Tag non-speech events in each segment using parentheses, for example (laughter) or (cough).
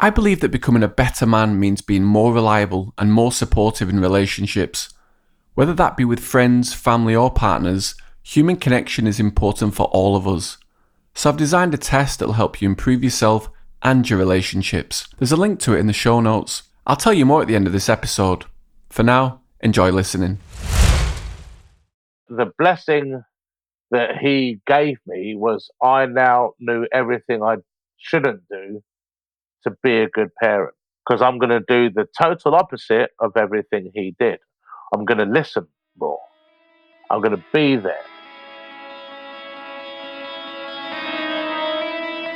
I believe that becoming a better man means being more reliable and more supportive in relationships. Whether that be with friends, family, or partners, human connection is important for all of us. So I've designed a test that'll help you improve yourself and your relationships. There's a link to it in the show notes. I'll tell you more at the end of this episode. For now, enjoy listening. The blessing that he gave me was I now knew everything I shouldn't do to be a good parent because I'm going to do the total opposite of everything he did. I'm going to listen more. I'm going to be there.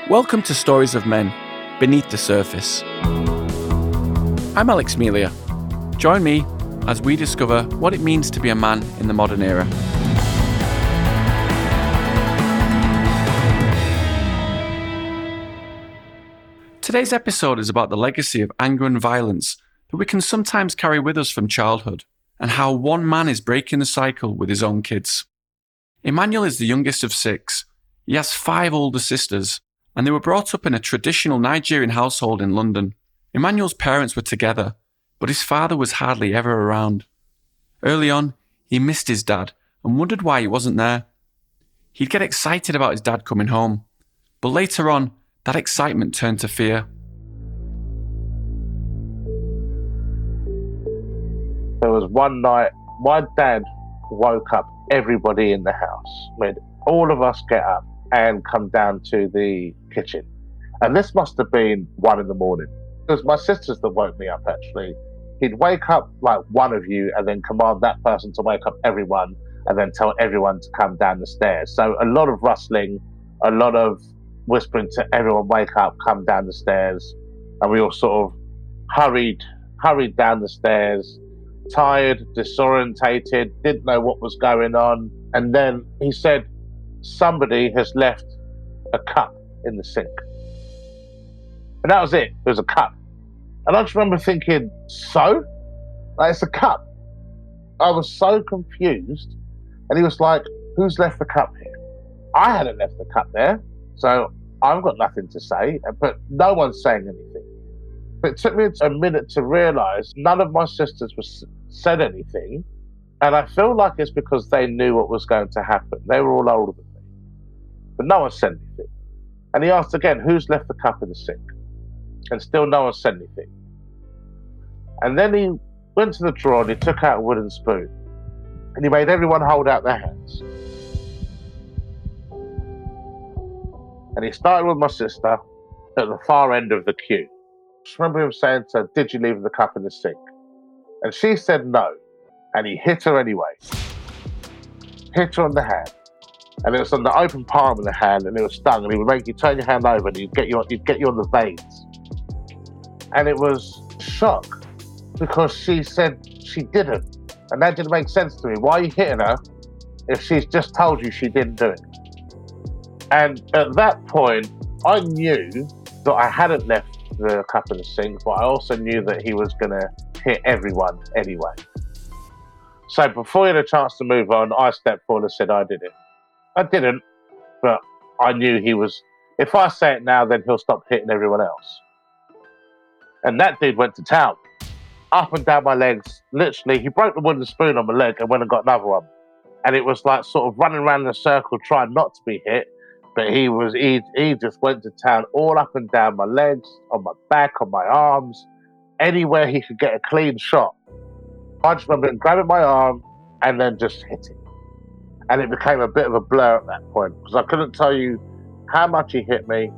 Welcome to Stories of Men Beneath the Surface. I'm Alex Melia. Join me as we discover what it means to be a man in the modern era. Today's episode is about the legacy of anger and violence that we can sometimes carry with us from childhood, and how one man is breaking the cycle with his own kids. Emmanuel is the youngest of six. He has five older sisters, and they were brought up in a traditional Nigerian household in London. Emmanuel's parents were together, but his father was hardly ever around. Early on, he missed his dad and wondered why he wasn't there. He'd get excited about his dad coming home, but later on, that excitement turned to fear. There was one night, my dad woke up everybody in the house, made all of us get up and come down to the kitchen. And this must have been one in the morning. It was my sisters that woke me up, actually. He'd wake up like one of you and then command that person to wake up everyone and then tell everyone to come down the stairs. So a lot of rustling, a lot of whispering to everyone, wake up, come down the stairs. And we all sort of hurried, hurried down the stairs, tired, disorientated, didn't know what was going on. And then he said, somebody has left a cup in the sink. And that was it. It was a cup. And I just remember thinking, so? Like, it's a cup. I was so confused. And he was like, who's left the cup here? I hadn't left the cup there. So I've got nothing to say, uh, but no one's saying anything. But it took me a minute to realize none of my sisters was, said anything. And I feel like it's because they knew what was going to happen. They were all older than me. But no one said anything. And he asked again, who's left the cup in the sink? And still no one said anything. And then he went to the drawer and he took out a wooden spoon. And he made everyone hold out their hands. And he started with my sister at the far end of the queue. I just remember him saying to her, Did you leave the cup in the sink? And she said no. And he hit her anyway. Hit her on the hand. And it was on the open palm of the hand and it was stung. And he would make you turn your hand over and he'd get you, he'd get you on the veins. And it was shock because she said she didn't. And that didn't make sense to me. Why are you hitting her if she's just told you she didn't do it? And at that point, I knew that I hadn't left the cup in the sink, but I also knew that he was going to hit everyone anyway. So before he had a chance to move on, I stepped forward and said, I did it. I didn't, but I knew he was. If I say it now, then he'll stop hitting everyone else. And that dude went to town, up and down my legs. Literally, he broke the wooden spoon on my leg and went and got another one. And it was like sort of running around in a circle, trying not to be hit. But he was he he just went to town all up and down my legs, on my back, on my arms, anywhere he could get a clean shot. I just remember him grabbing my arm and then just hitting. And it became a bit of a blur at that point because I couldn't tell you how much he hit me.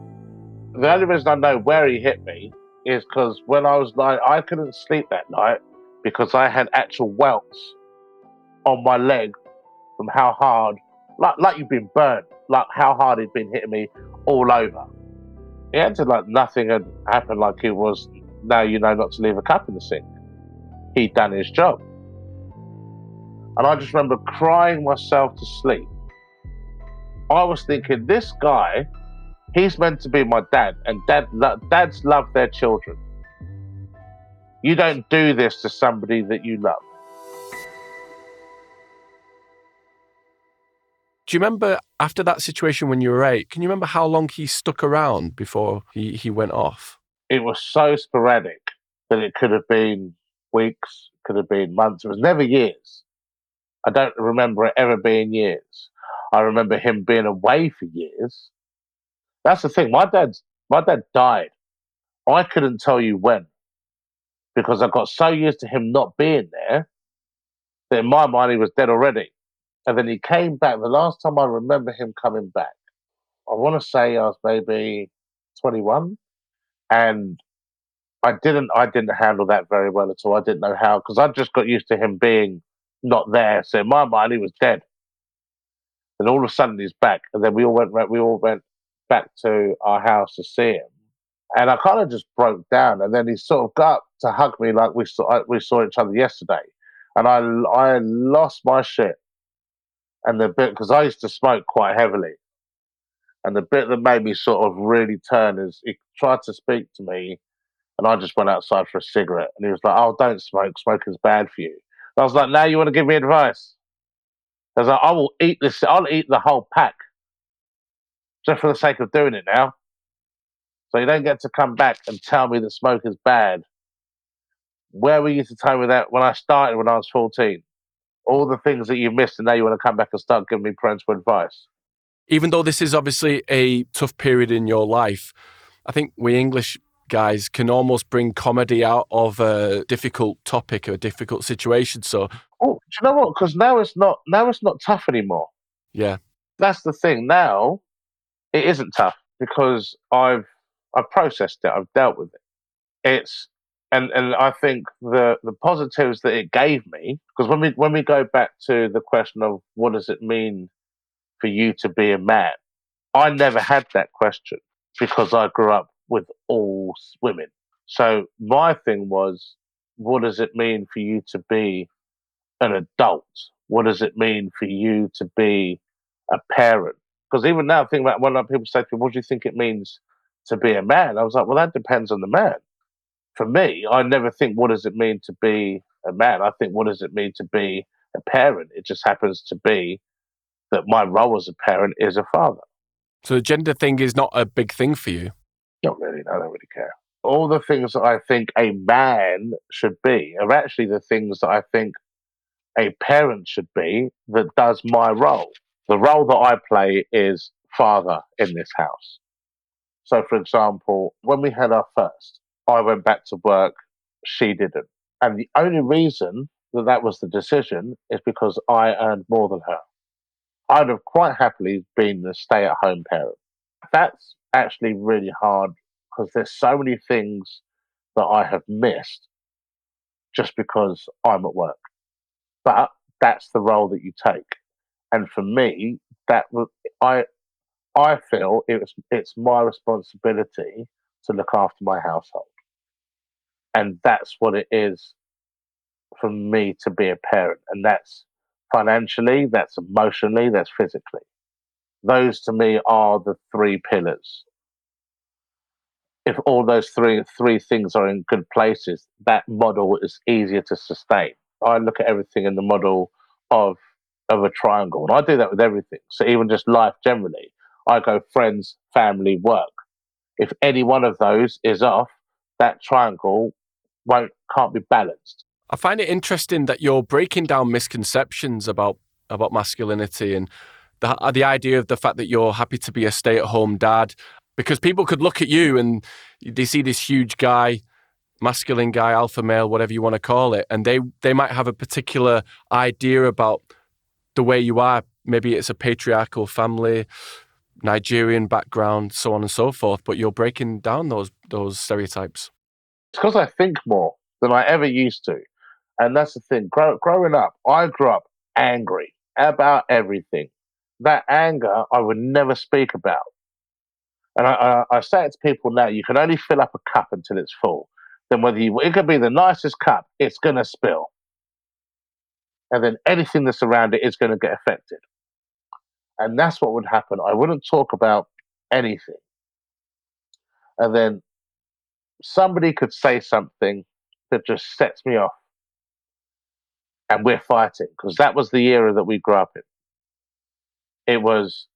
The only reason I know where he hit me is because when I was like, I couldn't sleep that night because I had actual welts on my leg from how hard, like like you've been burned, like how hard he'd been hitting me all over. He acted like nothing had happened, like it was now you know not to leave a cup in the sink. He'd done his job. And I just remember crying myself to sleep. I was thinking, this guy, he's meant to be my dad, and dad, dads love their children. You don't do this to somebody that you love. Do you remember after that situation when you were eight? Can you remember how long he stuck around before he, he went off? it was so sporadic that it could have been weeks, could have been months. It was never years. I don't remember it ever being years. I remember him being away for years. That's the thing. My dad's my dad died. I couldn't tell you when because I got so used to him not being there that in my mind he was dead already. And then he came back. The last time I remember him coming back, I want to say I was maybe 21, and I didn't I didn't handle that very well at all. I didn't know how because I just got used to him being not there. So in my mind, he was dead. And all of a sudden, he's back. And then we all went we all went back to our house to see him. And I kind of just broke down. And then he sort of got up to hug me like we saw we saw each other yesterday. And I I lost my shit. And the bit because I used to smoke quite heavily. And the bit that made me sort of really turn is he tried to speak to me, and I just went outside for a cigarette. And he was like, "Oh, don't smoke. Smoking's bad for you." And I was like, "Now you want to give me advice?" I was like, "I will eat this. I'll eat the whole pack, just for the sake of doing it now." So you don't get to come back and tell me that smoke is bad. Where were you to tell me that when I started when I was 14? All the things that you've missed, and now you want to come back and start giving me parental advice even though this is obviously a tough period in your life, I think we English guys can almost bring comedy out of a difficult topic or a difficult situation. So, oh, do you know what? Because now it's not now it's not tough anymore. Yeah, that's the thing. Now it isn't tough because I've I've processed it. I've dealt with it. It's and and I think the the positives that it gave me because when we when we go back to the question of what does it mean for you to be a man? I never had that question because I grew up with all women. So my thing was, what does it mean for you to be an adult? What does it mean for you to be a parent? Because even now, think about when people say to me, "What do you think it means to be a man?" I was like, "Well, that depends on the man." For me, I never think, "What does it mean to be a man?" I think, "What does it mean to be a parent?" It just happens to be that my role as a parent is a father. So the gender thing is not a big thing for you? Not really. No, I don't really care. All the things that I think a man should be are actually the things that I think a parent should be that does my role. The role that I play is father in this house. So, for example, when we had our first, I went back to work, she didn't. And the only reason that that was the decision is because I earned more than her. I'd have quite happily been the stay at home parent. That's actually really hard because there's so many things that I have missed just because I'm at work. But that's the role that you take. And for me, that I I feel it was it's my responsibility to look after my household. And that's what it is for me to be a parent. And that's financially, that's emotionally, that's physically. Those to me are the three pillars. If all those three three things are in good places, that model is easier to sustain. I look at everything in the model of of a triangle, and I do that with everything. So even just life generally, I go friends, family, work. If any one of those is off, that triangle won't can't be balanced. I find it interesting that you're breaking down misconceptions about about masculinity and the the idea of the fact that you're happy to be a stay at home dad because people could look at you and they see this huge guy masculine guy alpha male whatever you want to call it and they they might have a particular idea about the way you are maybe it's a patriarchal family Nigerian background so on and so forth but you're breaking down those those stereotypes it's because I think more than I ever used to and that's the thing. Grow, growing up, I grew up angry about everything. That anger I would never speak about. And I, I, I say it to people now: you can only fill up a cup until it's full. Then whether you, it could be the nicest cup, it's going to spill, and then anything that's around it is going to get affected. And that's what would happen. I wouldn't talk about anything, and then somebody could say something that just sets me off and we're fighting because that was the era that we grew up in. It was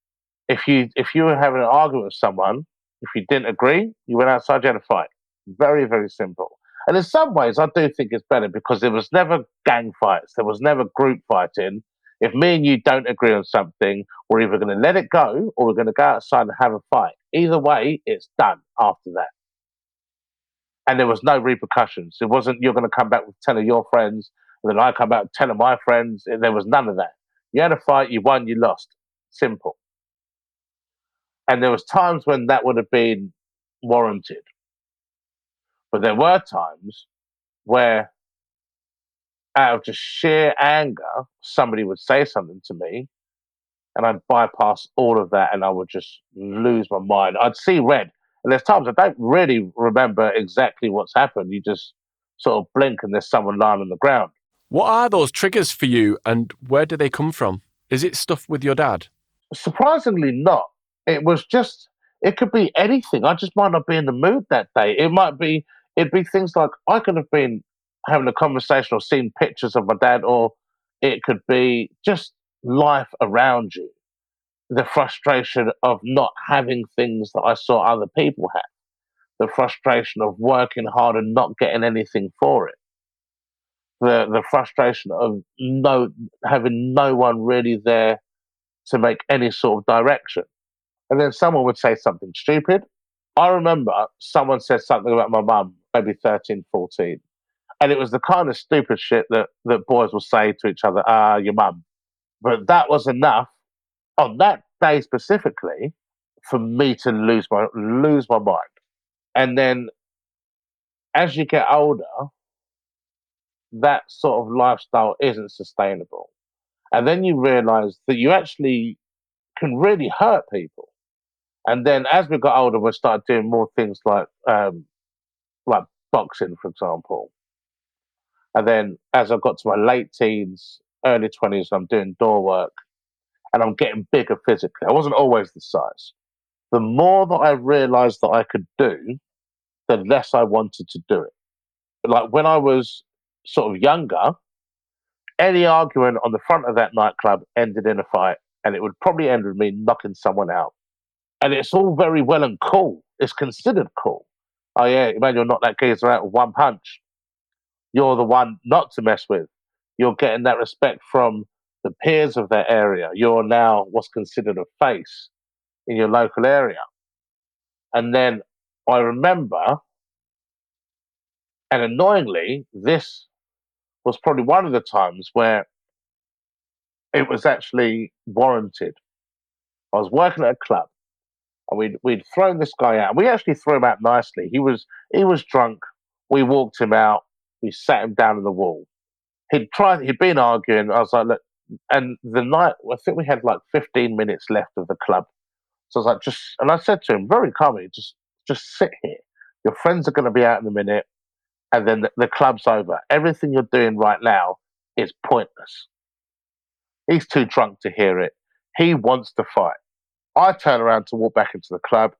if you if you were having an argument with someone, if you didn't agree, you went outside, you had a fight. Very, very simple. And in some ways, I do think it's better because there was never gang fights, there was never group fighting. If me and you don't agree on something, we're either going to let it go or we're going to go outside and have a fight. Either way, it's done after that. And there was no repercussions. It wasn't you're going to come back with 10 of your friends, and then I come back with 10 of my friends. There was none of that. You had a fight, you won, you lost. Simple. And there was times when that would have been warranted. But there were times where out of just sheer anger, somebody would say something to me and I'd bypass all of that and I would just lose my mind. I'd see red. And there's times I don't really remember exactly what's happened. You just sort of blink and there's someone lying on the ground. What are those triggers for you and where do they come from? Is it stuff with your dad? Surprisingly, not. It was just, it could be anything. I just might not be in the mood that day. It might be, it'd be things like I could have been having a conversation or seen pictures of my dad, or it could be just life around you. The frustration of not having things that I saw other people have. The frustration of working hard and not getting anything for it. The the frustration of no having no one really there to make any sort of direction. And then someone would say something stupid. I remember someone said something about my mum, maybe 13, 14 and it was the kind of stupid shit that, that boys will say to each other, ah, your mum. But that was enough on that day specifically for me to lose my lose my mind. And then as you get older, that sort of lifestyle isn't sustainable. And then you realize that you actually can really hurt people. And then as we got older, we started doing more things like um, like boxing, for example. And then as I got to my late teens, early 20s, I'm doing door work and I'm getting bigger physically. I wasn't always this size. The more that I realized that I could do, the less I wanted to do it. Like when I was sort of younger, any argument on the front of that nightclub ended in a fight, and it would probably end with me knocking someone out. And it's all very well and cool. It's considered cool. Oh yeah, man, you'll knock that geezer out with one punch you're the one not to mess with. You're getting that respect from the peers of that area. You're now what's considered a face in your local area. And then I remember, and annoyingly, this was probably one of the times where it was actually warranted. I was working at a club and we'd we'd thrown this guy out. We actually threw him out nicely. He was he was drunk. We walked him out. We sat him down on the wall. He'd tried. He'd been arguing. I was like, look. And the night, I think we had like 15 minutes left of the club. So I was like, just. And I said to him very calmly, just, just sit here. Your friends are going to be out in a minute, and then the, the club's over. Everything you're doing right now is pointless. He's too drunk to hear it. He wants to fight. I turn around to walk back into the club.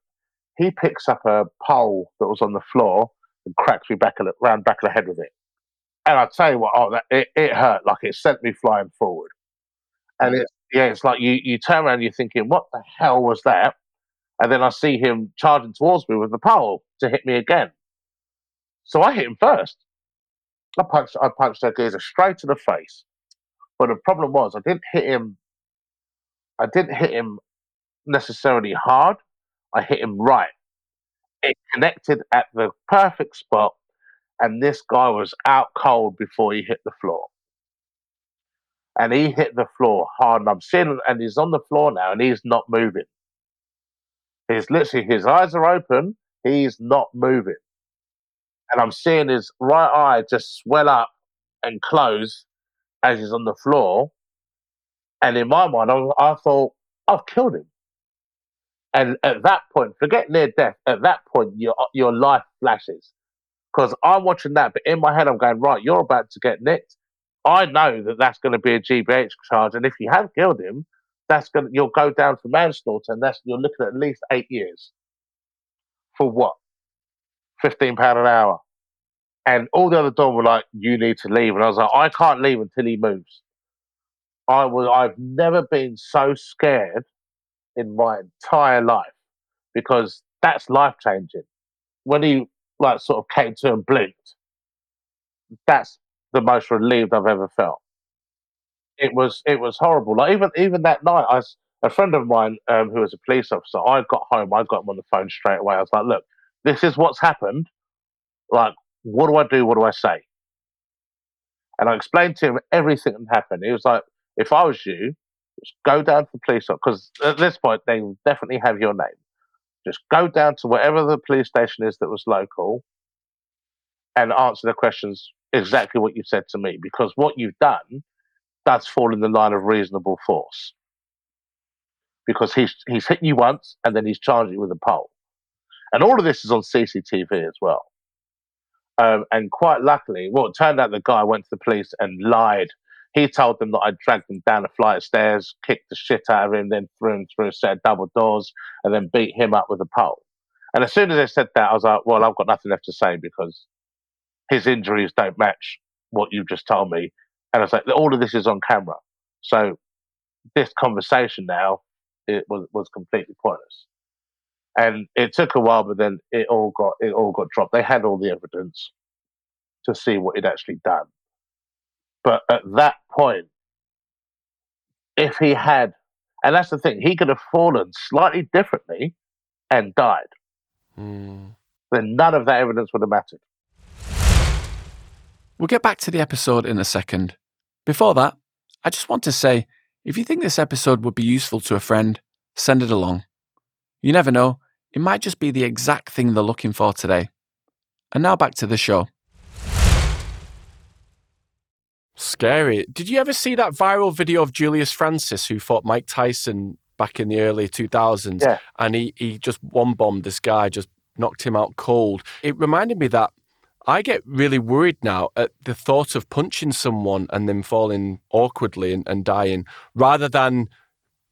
He picks up a pole that was on the floor and cracks me back a, round back of the head with it. And I tell you what, oh, that, it, it hurt. Like it sent me flying forward. And it's yeah, it's like you you turn around, you're thinking, what the hell was that? And then I see him charging towards me with the pole to hit me again. So I hit him first. I punched I punched that geezer straight to the face. But the problem was I didn't hit him I didn't hit him necessarily hard. I hit him right it connected at the perfect spot, and this guy was out cold before he hit the floor. And he hit the floor hard, and I'm seeing, and he's on the floor now, and he's not moving. He's literally, his eyes are open, he's not moving. And I'm seeing his right eye just swell up and close as he's on the floor. And in my mind, I, I thought, I've killed him. And at that point, forget near death. At that point, your your life flashes. Because I'm watching that, but in my head, I'm going right. You're about to get nicked. I know that that's going to be a GBH charge, and if you have killed him, that's going to, you'll go down for manslaughter, and that's you're looking at at least eight years. For what? Fifteen pound an hour. And all the other doors were like, "You need to leave," and I was like, "I can't leave until he moves." I was. I've never been so scared in my entire life because that's life changing. When he like sort of came to and blinked, that's the most relieved I've ever felt. It was it was horrible. Like even even that night, I a friend of mine um, who was a police officer. I got home, I got him on the phone straight away. I was like, "Look, this is what's happened. Like, what do I do? What do I say?" And I explained to him everything that happened. He was like, "If I was you, just go down to the police because at this point they definitely have your name. Just go down to whatever the police station is that was local and answer the questions exactly what you said to me because what you've done does fall in the line of reasonable force. Because he's he's hit you once and then he's charged you with a pole. And all of this is on cctv as well. Um, and quite luckily well it turned out the guy went to the police and lied. He told them that i dragged him down a flight of stairs kicked the shit out of him then threw him through a set of double doors and then beat him up with a pole. And as soon as they said that i was like well i've got nothing left to say because his injuries don't match what you've just told me. And I was like, all of this is on camera. So this conversation now it was was completely pointless. And it took a while, but then it all got it all got dropped. They had all the evidence to see what he'd actually done. But at that point, if he had, and that's the thing, he could have fallen slightly differently and died. Mm. Then none of that evidence would have mattered. We'll get back to the episode in a second. Before that, I just want to say if you think this episode would be useful to a friend, send it along. You never know, it might just be the exact thing they're looking for today. And now back to the show. Scary. Did you ever see that viral video of Julius Francis who fought Mike Tyson back in the early 2000s? Yeah. And he, he just one bombed this guy, just knocked him out cold. It reminded me that I get really worried now at the thought of punching someone and them falling awkwardly and, and dying rather than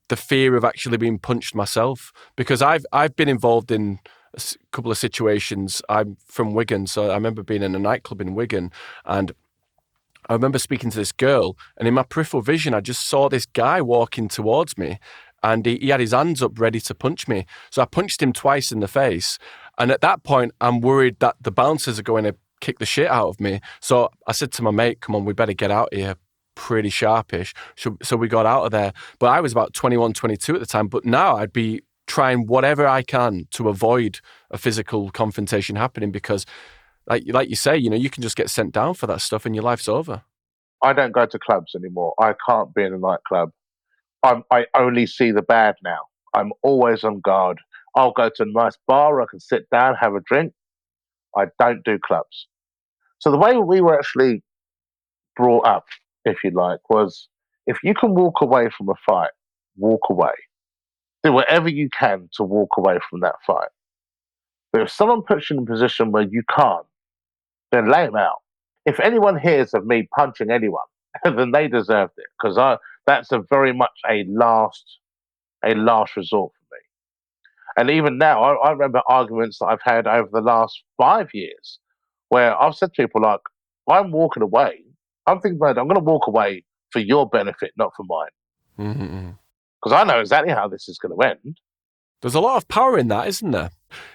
the fear of actually being punched myself because I've I've been involved in a couple of situations. I'm from Wigan, so I remember being in a nightclub in Wigan and I remember speaking to this girl, and in my peripheral vision, I just saw this guy walking towards me, and he, he had his hands up ready to punch me. So I punched him twice in the face. And at that point, I'm worried that the bouncers are going to kick the shit out of me. So I said to my mate, come on, we better get out here pretty sharpish. So, so we got out of there. But I was about 21, 22 at the time. But now I'd be trying whatever I can to avoid a physical confrontation happening because, like, like you say, you know, you can just get sent down for that stuff and your life's over. I don't go to clubs anymore. I can't be in a nightclub. I'm, I only see the bad now. I'm always on guard. I'll go to a nice bar. I can sit down, have a drink. I don't do clubs. So the way we were actually brought up, if you like, was if you can walk away from a fight, walk away. Do whatever you can to walk away from that fight. But if someone puts you in a position where you can't, then lay them out. If anyone hears of me punching anyone, (laughs) then they deserved it because that's a very much a last a last resort. And even now, I, I remember arguments that I've had over the last five years where I've said to people like, "I'm walking away. I'm thinking about it. I'm going to walk away for your benefit, not for mine, Mm-hmm. because I know exactly how this is going to end." There's a lot of power in that, isn't there?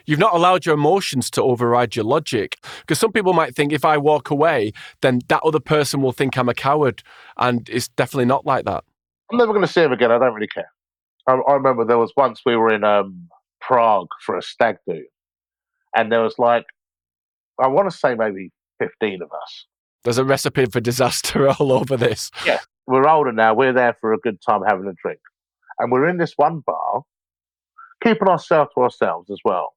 You've not allowed your emotions to override your logic. Because some people might think if I walk away, then that other person will think I'm a coward. And it's definitely not like that. I'm never going to see him again. I don't really care. I, I remember there was once we were in um, Prague for a stag do, and there was like, I want to say maybe 15 of us. There's a recipe for disaster (laughs) all over this. Yeah, we're older now. We're there for a good time having a drink, and we're in this one bar, keeping ourselves to ourselves as well.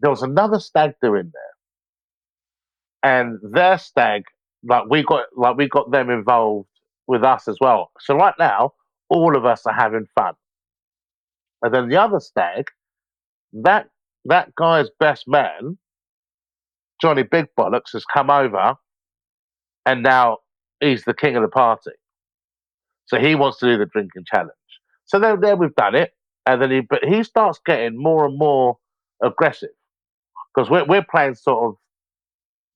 There was another stag do in there, and their stag, like we got, like we got them involved with us as well. So right now, all of us are having fun. And then the other stag, that that guy's best man, Johnny Big Bollocks, has come over, and now he's the king of the party. So he wants to do the drinking challenge. So then there we've done it, and then he, but he starts getting more and more aggressive because we're we're playing sort of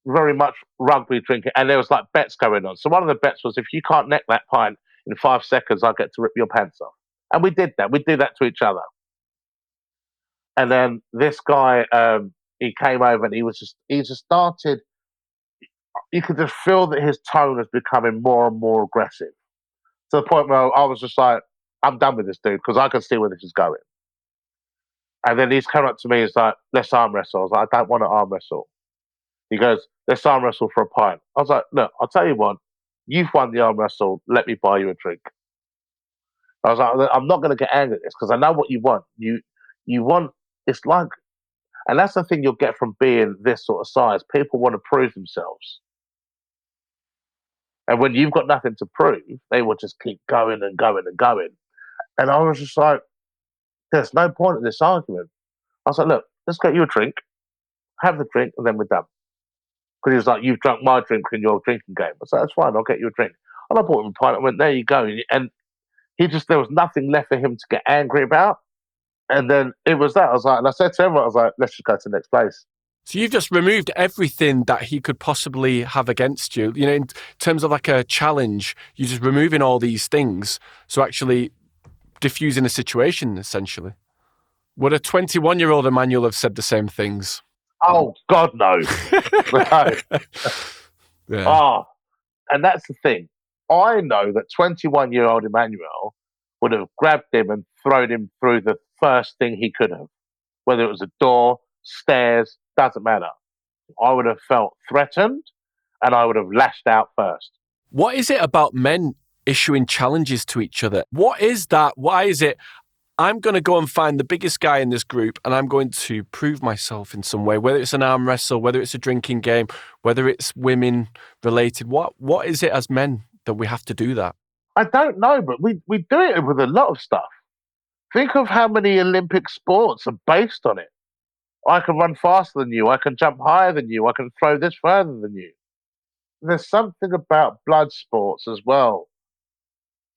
very much rugby drinking, and there was like bets going on. So one of the bets was if you can't neck that pint in five seconds, I'll get to rip your pants off. And we did that. We do that to each other. And then this guy, um, he came over and he was just he just started. You could just feel that his tone was becoming more and more aggressive to the point where I was just like, I'm done with this dude because I can see where this is going. And then he's come up to me. He's like, "Let's arm wrestle." I was like, "I don't want to arm wrestle." He goes, "Let's arm wrestle for a pint." I was like, "Look, I'll tell you what. You've won the arm wrestle. Let me buy you a drink." I was like, "I'm not going to get angry at this because I know what you want. You, you want. It's like, and that's the thing you'll get from being this sort of size. People want to prove themselves." And when you've got nothing to prove, they will just keep going and going and going. And I was just like, there's no point in this argument. I was like, look, let's get you a drink, have the drink, and then we're done. Because he was like, you've drunk my drink in your drinking game. I said, that's fine, I'll get you a drink. And I bought him a pint and went, there you go. And he just, there was nothing left for him to get angry about. And then it was that. I was like, and I said to him, I was like, let's just go to the next place. So you've just removed everything that he could possibly have against you. You know, in terms of like a challenge, you're just removing all these things. So actually diffusing a situation, essentially. Would a 21 year old Emmanuel have said the same things? Oh, God, no. (laughs) (laughs) no. yeah. Oh, and that's the thing. I know that 21 year old Emmanuel would have grabbed him and thrown him through the first thing he could have, whether it was a door, stairs, doesn't matter. I would have felt threatened and I would have lashed out first. What is it about men issuing challenges to each other? What is that? Why is it? I'm going to go and find the biggest guy in this group and I'm going to prove myself in some way, whether it's an arm wrestle, whether it's a drinking game, whether it's women related. What what is it as men that we have to do that? I don't know, but we, we do it with a lot of stuff. Think of how many Olympic sports are based on it. I can run faster than you. I can jump higher than you. I can throw this further than you. There's something about blood sports as well.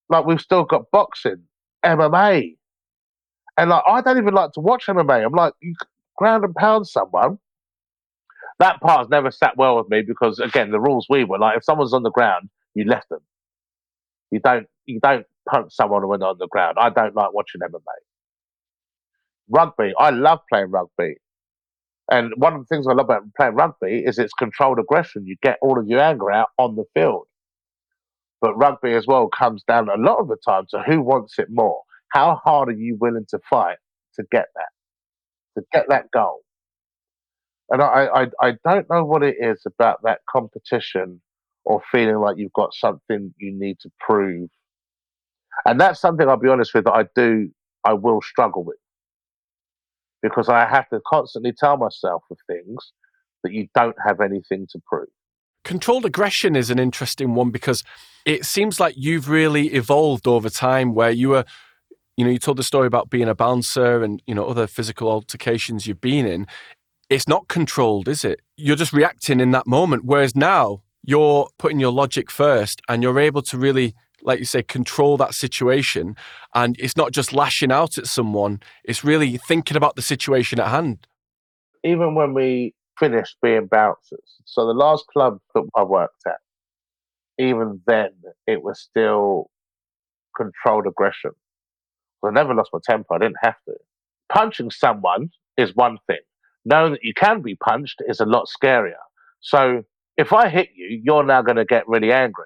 Like we've still got boxing, MMA, and like I don't even like to watch MMA. I'm like, you ground and pound someone. That part's never sat well with me because again, the rules we were like, if someone's on the ground, you left them. You don't you don't punch someone when they're on the ground. I don't like watching MMA. Rugby, I love playing rugby. And one of the things I love about playing rugby is it's controlled aggression. You get all of your anger out on the field. But rugby as well comes down a lot of the time to who wants it more. How hard are you willing to fight to get that, to get that goal? And I, I, I don't know what it is about that competition or feeling like you've got something you need to prove. And that's something I'll be honest with that I do, I will struggle with because I have to constantly tell myself of things that you don't have anything to prove. Controlled aggression is an interesting one because it seems like you've really evolved over time where you were you know you told the story about being a bouncer and you know other physical altercations you've been in it's not controlled is it you're just reacting in that moment whereas now you're putting your logic first and you're able to really like you say, control that situation. And it's not just lashing out at someone, it's really thinking about the situation at hand. Even when we finished being bouncers, so the last club that I worked at, even then, it was still controlled aggression. I never lost my temper, I didn't have to. Punching someone is one thing. Knowing that you can be punched is a lot scarier. So if I hit you, you're now going to get really angry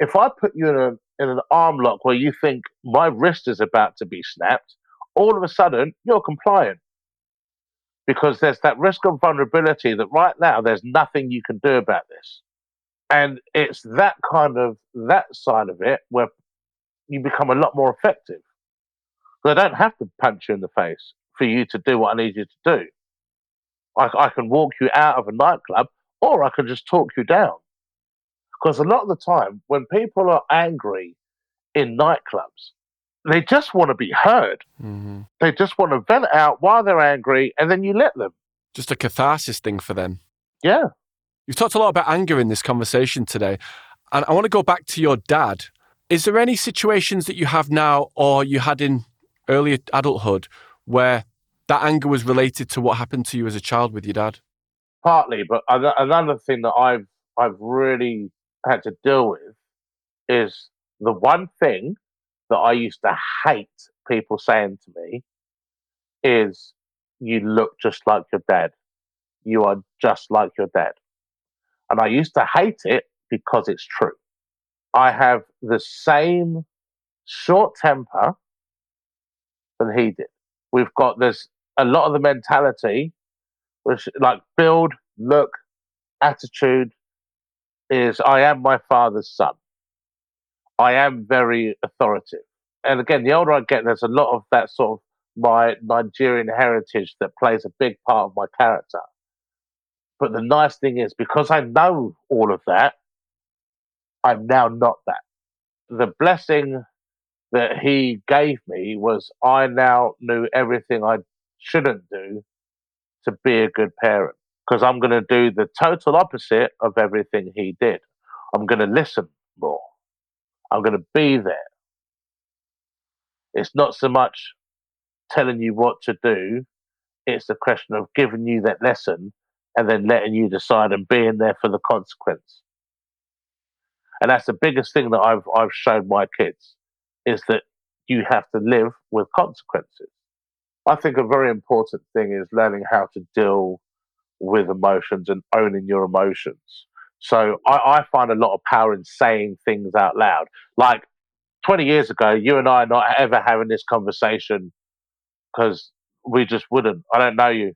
if I put you in, a, in an arm lock where you think my wrist is about to be snapped, all of a sudden you're compliant. Because there's that risk of vulnerability that right now there's nothing you can do about this. And it's that kind of that side of it where you become a lot more effective. I don't have to punch you in the face for you to do what I need you to do. I, I can walk you out of a nightclub or I can just talk you down. Because a lot of the time, when people are angry in nightclubs, they just want to be heard. Mm-hmm. They just want to vent out while they're angry, and then you let them. Just a catharsis thing for them. Yeah. You've talked a lot about anger in this conversation today. And I want to go back to your dad. Is there any situations that you have now or you had in early adulthood where that anger was related to what happened to you as a child with your dad? Partly, but another thing that I've I've really had to deal with is the one thing that I used to hate people saying to me is, you look just like your dad. you are just like your dad. And I used to hate it because it's true. I have the same short temper than he did. We've got this a lot of the mentality, which like build, look, attitude is I am my father's son. I am very authoritative. And again, the older I get, there's a lot of that sort of my Nigerian heritage that plays a big part of my character. But the nice thing is, because I know all of that, I'm now not that. The blessing that he gave me was I now knew everything I shouldn't do to be a good parent because I'm going to do the total opposite of everything he did. I'm going to listen more. I'm going to be there. It's not so much telling you what to do, it's the question of giving you that lesson and then letting you decide and being there for the consequence. And that's the biggest thing that I've I've shown my kids is that you have to live with consequences. I think a very important thing is learning how to deal with emotions and owning your emotions. So I, I find a lot of power in saying things out loud. Like 20 years ago, you and I are not ever having this conversation because we just wouldn't. I don't know you.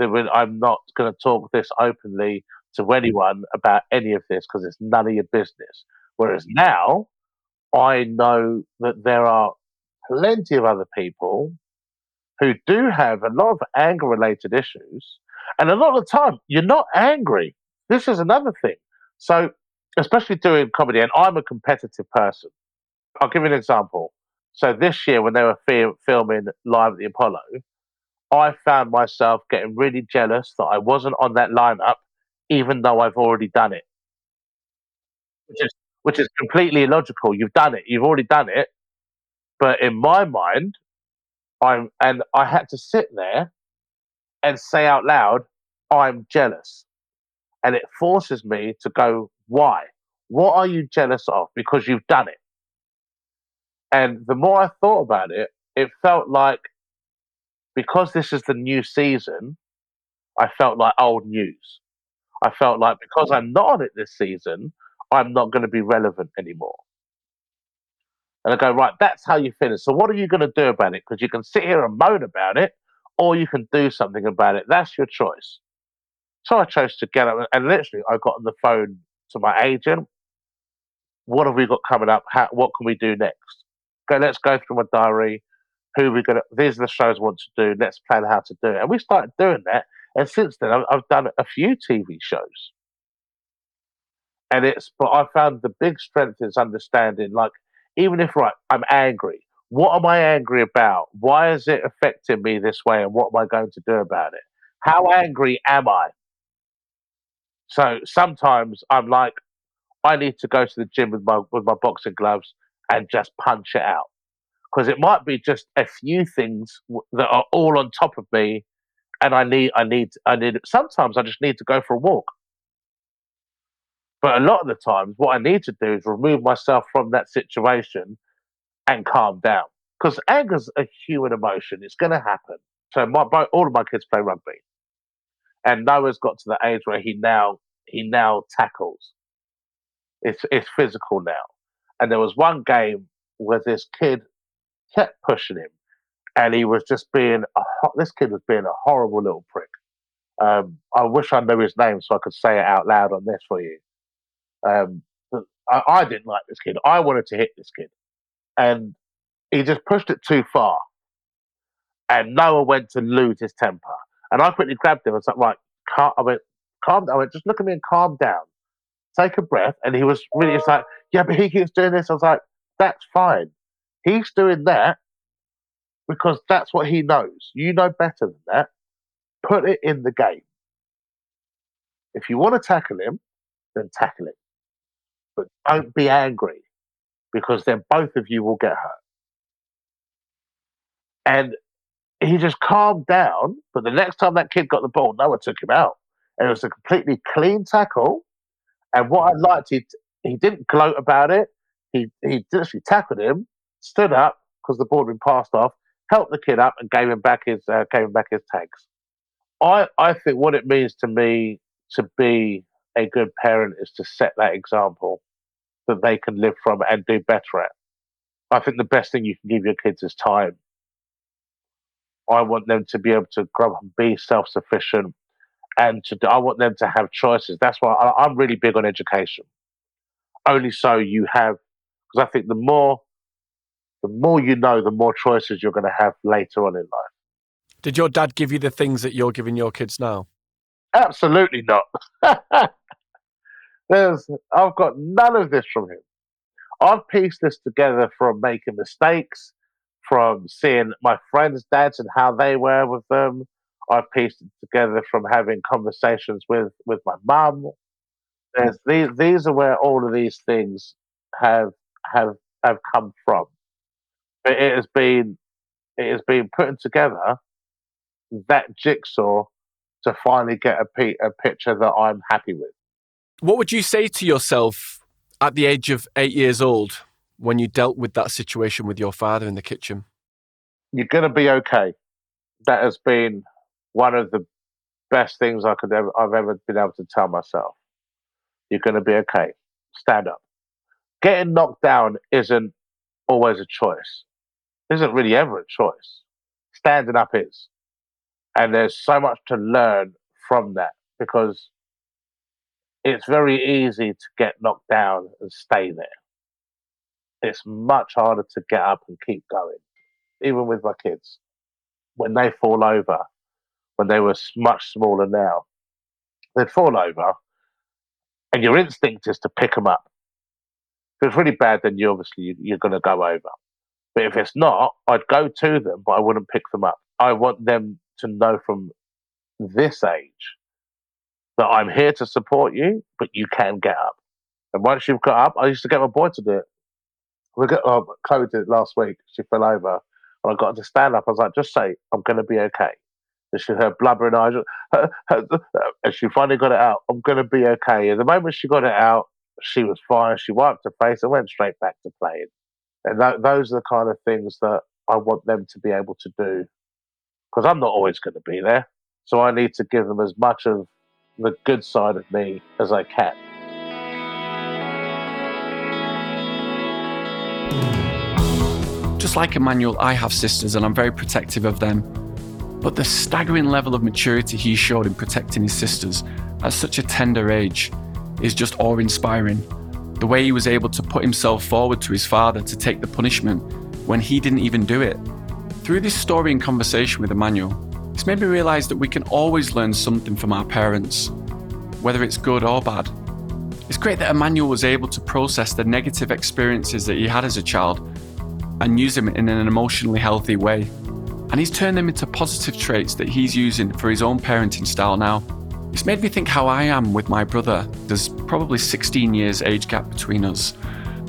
I'm not going to talk this openly to anyone about any of this because it's none of your business. Whereas now, I know that there are plenty of other people who do have a lot of anger related issues. And a lot of the time, you're not angry. This is another thing. So, especially doing comedy, and I'm a competitive person. I'll give you an example. So, this year, when they were fi- filming live at the Apollo, I found myself getting really jealous that I wasn't on that lineup, even though I've already done it. Which is, which is completely illogical. You've done it, you've already done it. But in my mind, I'm, and I had to sit there and say out loud, I'm jealous. And it forces me to go, why? What are you jealous of? Because you've done it. And the more I thought about it, it felt like because this is the new season, I felt like old news. I felt like because I'm not on it this season, I'm not going to be relevant anymore. And I go, right, that's how you finish. So what are you going to do about it? Because you can sit here and moan about it, or you can do something about it. That's your choice. So I chose to get up and literally I got on the phone to my agent. What have we got coming up? How, what can we do next? Go, let's go through my diary. Who we gonna? These are the shows I want to do. Let's plan how to do it. And we started doing that. And since then, I've, I've done a few TV shows. And it's, but I found the big strength is understanding, like, even if right, I'm angry. What am I angry about? Why is it affecting me this way? And what am I going to do about it? How angry am I? So sometimes I'm like, I need to go to the gym with my with my boxing gloves and just punch it out because it might be just a few things that are all on top of me, and I need I need I need. Sometimes I just need to go for a walk. But a lot of the times, what I need to do is remove myself from that situation and calm down. Because anger's a human emotion; it's going to happen. So my all of my kids play rugby, and Noah's got to the age where he now he now tackles. It's it's physical now. And there was one game where this kid kept pushing him, and he was just being a this kid was being a horrible little prick. Um, I wish I knew his name so I could say it out loud on this for you. Um, I, I didn't like this kid. I wanted to hit this kid, and he just pushed it too far. And Noah went to lose his temper, and I quickly grabbed him and like, "Right, calm." I went, "Calm down." I went, "Just look at me and calm down. Take a breath." And he was really just like, "Yeah, but he keeps doing this." I was like, "That's fine. He's doing that because that's what he knows. You know better than that. Put it in the game. If you want to tackle him, then tackle him. But don't be angry because then both of you will get hurt. And he just calmed down. But the next time that kid got the ball, Noah took him out. And it was a completely clean tackle. And what I liked, he, he didn't gloat about it. He, he literally tackled him, stood up because the ball had been passed off, helped the kid up, and gave him back his uh, gave him back his tags. I, I think what it means to me to be a good parent is to set that example that they can live from and do better at. I think the best thing you can give your kids is time. I want them to be able to grow up and be self sufficient and to I want them to have choices. That's why I, I'm really big on education. Only so you have, because I think the more, the more you know, the more choices you're going to have later on in life. Did your dad give you the things that you're giving your kids now? Absolutely not. (laughs) There's, I've got none of this from him. I've pieced this together from making mistakes, from seeing my friends' dads and how they were with them. I've pieced it together from having conversations with with my mum. These these are where all of these things have have have come from. But it has been it has been putting together that jigsaw to finally get a, a picture that I'm happy with. What would you say to yourself at the age of eight years old when you dealt with that situation with your father in the kitchen? You're going to be okay. That has been one of the best things I could ever I've ever been able to tell myself. You're going to be okay. Stand up. Getting knocked down isn't always a choice. is isn't really ever a choice. Standing up is. And there's so much to learn from that because it's very easy to get knocked down and stay there. It's much harder to get up and keep going, even with my kids. When they fall over, when they were much smaller now, they'd fall over, and your instinct is to pick them up. If it's really bad, then you obviously you're going to go over. But if it's not, I'd go to them, but I wouldn't pick them up. I want them to know from this age that I'm here to support you, but you can get up. And once you've got up, I used to get my boy to do it. We got oh, Chloe did it last week. She fell over, and I got her to stand up. I was like, "Just say I'm going to be okay." And she her blubbering eyes, (laughs) her, her, and she finally got it out. I'm going to be okay. And the moment she got it out, she was fine. She wiped her face and went straight back to playing. And those are the kind of things that I want them to be able to do because I'm not always going to be there. So I need to give them as much of the good side of me as I can. Just like Emmanuel, I have sisters and I'm very protective of them. But the staggering level of maturity he showed in protecting his sisters at such a tender age is just awe inspiring. The way he was able to put himself forward to his father to take the punishment when he didn't even do it. Through this story and conversation with Emmanuel, it's made me realise that we can always learn something from our parents, whether it's good or bad. It's great that Emmanuel was able to process the negative experiences that he had as a child and use them in an emotionally healthy way. And he's turned them into positive traits that he's using for his own parenting style now. It's made me think how I am with my brother. There's probably 16 years age gap between us.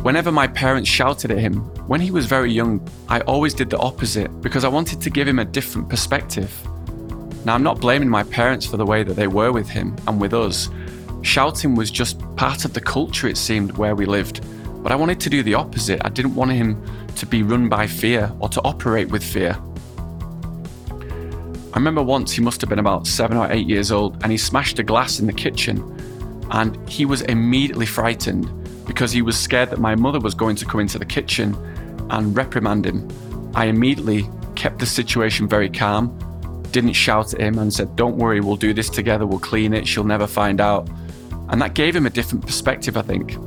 Whenever my parents shouted at him, when he was very young, I always did the opposite because I wanted to give him a different perspective. Now, I'm not blaming my parents for the way that they were with him and with us. Shouting was just part of the culture, it seemed, where we lived. But I wanted to do the opposite. I didn't want him to be run by fear or to operate with fear. I remember once he must have been about seven or eight years old and he smashed a glass in the kitchen and he was immediately frightened because he was scared that my mother was going to come into the kitchen and reprimand him. I immediately kept the situation very calm, didn't shout at him, and said, Don't worry, we'll do this together, we'll clean it, she'll never find out. And that gave him a different perspective, I think.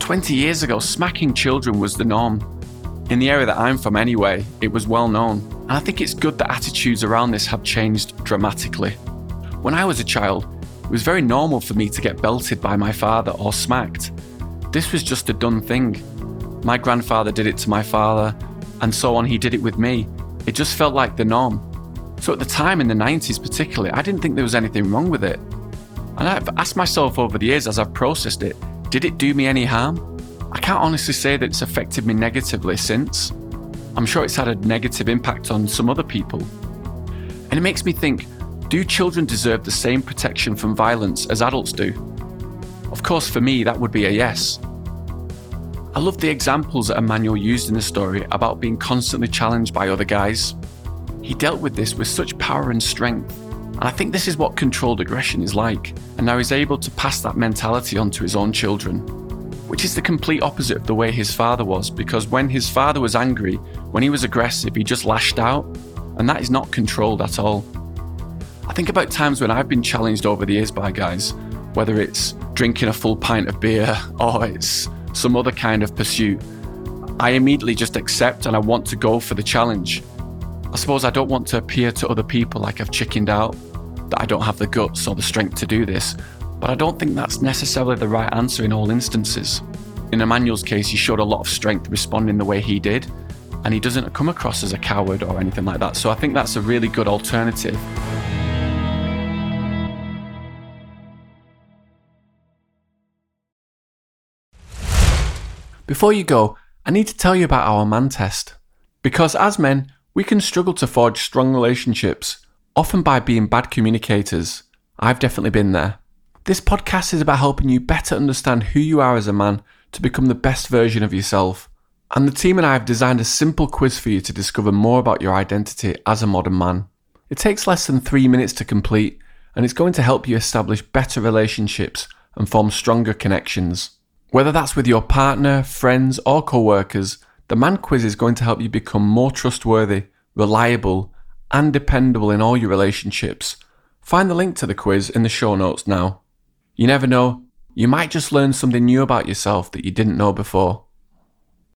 20 years ago, smacking children was the norm. In the area that I'm from, anyway, it was well known. And I think it's good that attitudes around this have changed dramatically. When I was a child, it was very normal for me to get belted by my father or smacked. This was just a done thing. My grandfather did it to my father, and so on, he did it with me. It just felt like the norm. So at the time, in the 90s particularly, I didn't think there was anything wrong with it. And I've asked myself over the years as I've processed it did it do me any harm? I can't honestly say that it's affected me negatively since. I'm sure it's had a negative impact on some other people. And it makes me think do children deserve the same protection from violence as adults do? Of course, for me, that would be a yes. I love the examples that Emmanuel used in the story about being constantly challenged by other guys. He dealt with this with such power and strength. And I think this is what controlled aggression is like. And now he's able to pass that mentality on to his own children, which is the complete opposite of the way his father was. Because when his father was angry, when he was aggressive, he just lashed out. And that is not controlled at all. I think about times when I've been challenged over the years by guys, whether it's drinking a full pint of beer (laughs) or it's some other kind of pursuit. I immediately just accept and I want to go for the challenge. I suppose I don't want to appear to other people like I've chickened out, that I don't have the guts or the strength to do this, but I don't think that's necessarily the right answer in all instances. In Emmanuel's case, he showed a lot of strength responding the way he did, and he doesn't come across as a coward or anything like that, so I think that's a really good alternative. Before you go, I need to tell you about our man test. Because as men, we can struggle to forge strong relationships, often by being bad communicators. I've definitely been there. This podcast is about helping you better understand who you are as a man to become the best version of yourself. And the team and I have designed a simple quiz for you to discover more about your identity as a modern man. It takes less than three minutes to complete, and it's going to help you establish better relationships and form stronger connections. Whether that's with your partner, friends, or co workers, the Man Quiz is going to help you become more trustworthy, reliable, and dependable in all your relationships. Find the link to the quiz in the show notes now. You never know, you might just learn something new about yourself that you didn't know before.